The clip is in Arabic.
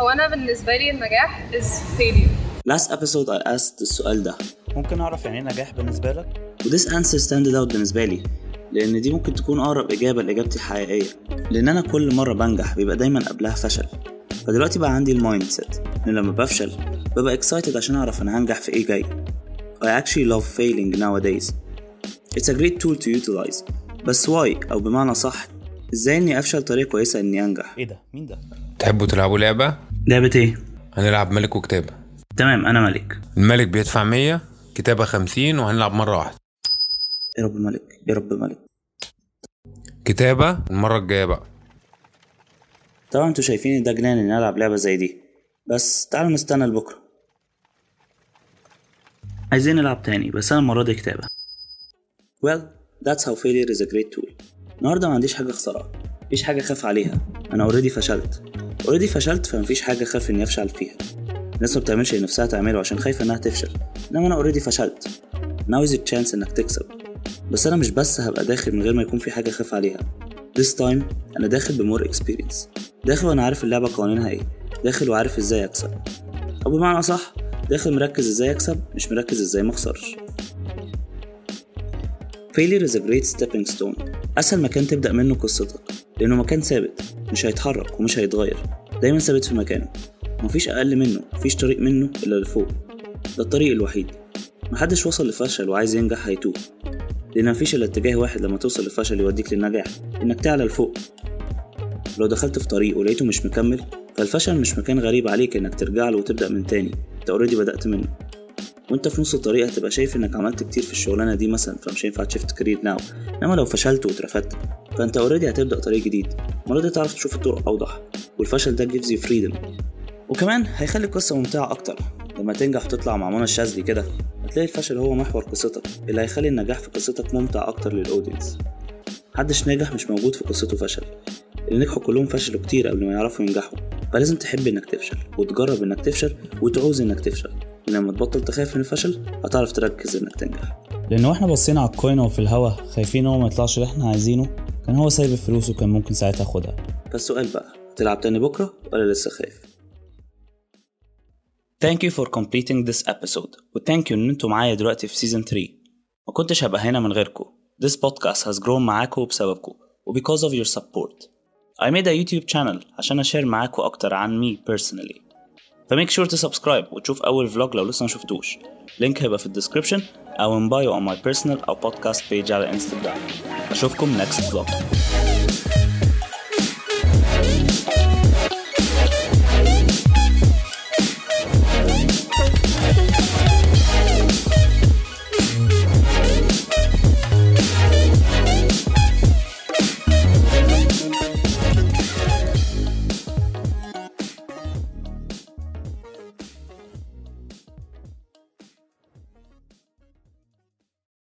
هو أنا بالنسبة لي النجاح is failure. Last episode I asked السؤال ده. ممكن أعرف يعني إيه نجاح بالنسبة لك؟ و this answer standed out بالنسبة لي؟ لأن دي ممكن تكون أقرب إجابة لإجابتي الحقيقية. لأن أنا كل مرة بنجح بيبقى دايما قبلها فشل. فدلوقتي بقى عندي ال mindset إن لما بفشل ببقى excited عشان أعرف أنا هنجح في إيه جاي. I actually love failing nowadays. It's a great tool to utilize. بس why أو بمعنى صح إزاي إني أفشل طريقة كويسة إني أنجح؟ إيه ده؟ مين ده؟ تحبوا تلعبوا لعبة؟ لعبة إيه؟ هنلعب ملك وكتابة تمام أنا ملك. الملك بيدفع 100 كتابة 50 وهنلعب مرة واحدة. يا رب ملك يا رب ملك كتابة المرة الجاية بقى. طبعا أنتوا شايفين ده جنان اني ألعب لعبة زي دي. بس تعالوا نستنى لبكرة. عايزين نلعب تاني بس أنا المرة دي كتابة. Well that's how failure is a great tool. النهاردة ما عنديش حاجة أخسرها. مفيش حاجة أخاف عليها. أنا already فشلت. already فشلت فمفيش حاجة أخاف إني أفشل فيها. الناس ما بتعملش اللي نفسها تعمله عشان خايفة إنها تفشل. إنما أنا already فشلت. Now is your chance إنك تكسب. بس أنا مش بس هبقى داخل من غير ما يكون في حاجة أخاف عليها. This time أنا داخل ب more experience داخل وأنا عارف اللعبة قوانينها إيه. داخل وعارف إزاي أكسب. أو بمعنى صح داخل مركز إزاي أكسب مش مركز إزاي مخسرش Failure is a great stepping stone. أسهل مكان تبدأ منه قصتك لأنه مكان ثابت. مش هيتحرك ومش هيتغير. دايما ثابت في مكانه. مفيش أقل منه مفيش طريق منه إلا لفوق. ده الطريق الوحيد. محدش وصل لفشل وعايز ينجح هيتوه. لأن مفيش إلا اتجاه واحد لما توصل للفشل يوديك للنجاح إنك تعلى لفوق. لو دخلت في طريق ولقيته مش مكمل فالفشل مش مكان غريب عليك إنك ترجع له وتبدأ من تاني. أنت already بدأت منه. وأنت في نص الطريق هتبقى شايف إنك عملت كتير في الشغلانة دي مثلا فمش هينفع ت shift career now إنما لو فشلت واترفدت فأنت already هتبدأ طريق جديد. المرة دي تعرف تشوف الطرق أوضح. والفشل ده gives you freedom. وكمان هيخلي القصة ممتعة أكتر. لما تنجح وتطلع مع منى الشاذلي كده هتلاقي الفشل هو محور قصتك اللي هيخلي النجاح في قصتك ممتع أكتر لل audience محدش ناجح مش موجود في قصته فشل. اللي نجحوا كلهم فشلوا كتير قبل ما يعرفوا ينجحوا. فلازم تحب إنك تفشل وتجرب إنك تفشل وتعوز إنك تفشل. لما تبطل تخاف من الفشل هتعرف تركز إنك تنجح. لأن وإحنا بصينا على الكوين وفي الهوا خايفين هو ما يطلعش اللي إحنا عايزينه. كان هو سايب الفلوس وكان ممكن ساعتها ياخدها. فالسؤال بقى تلعب تاني بكرة ولا لسه خايف؟ Thank you for completing this episode و thank you إن أنتوا معايا دلوقتي في season 3 ما كنتش هبقى هنا من غيركم This podcast has grown معاكم وبسببكم و because of your support I made a YouTube channel عشان أ share معاكم أكتر عن me personally. ف make sure to subscribe وتشوف أول vlog لو لسه مشفتوش link هيبقى في ال description أو in bio on my personal أو podcast page على انستجرام أشوفكم next vlog.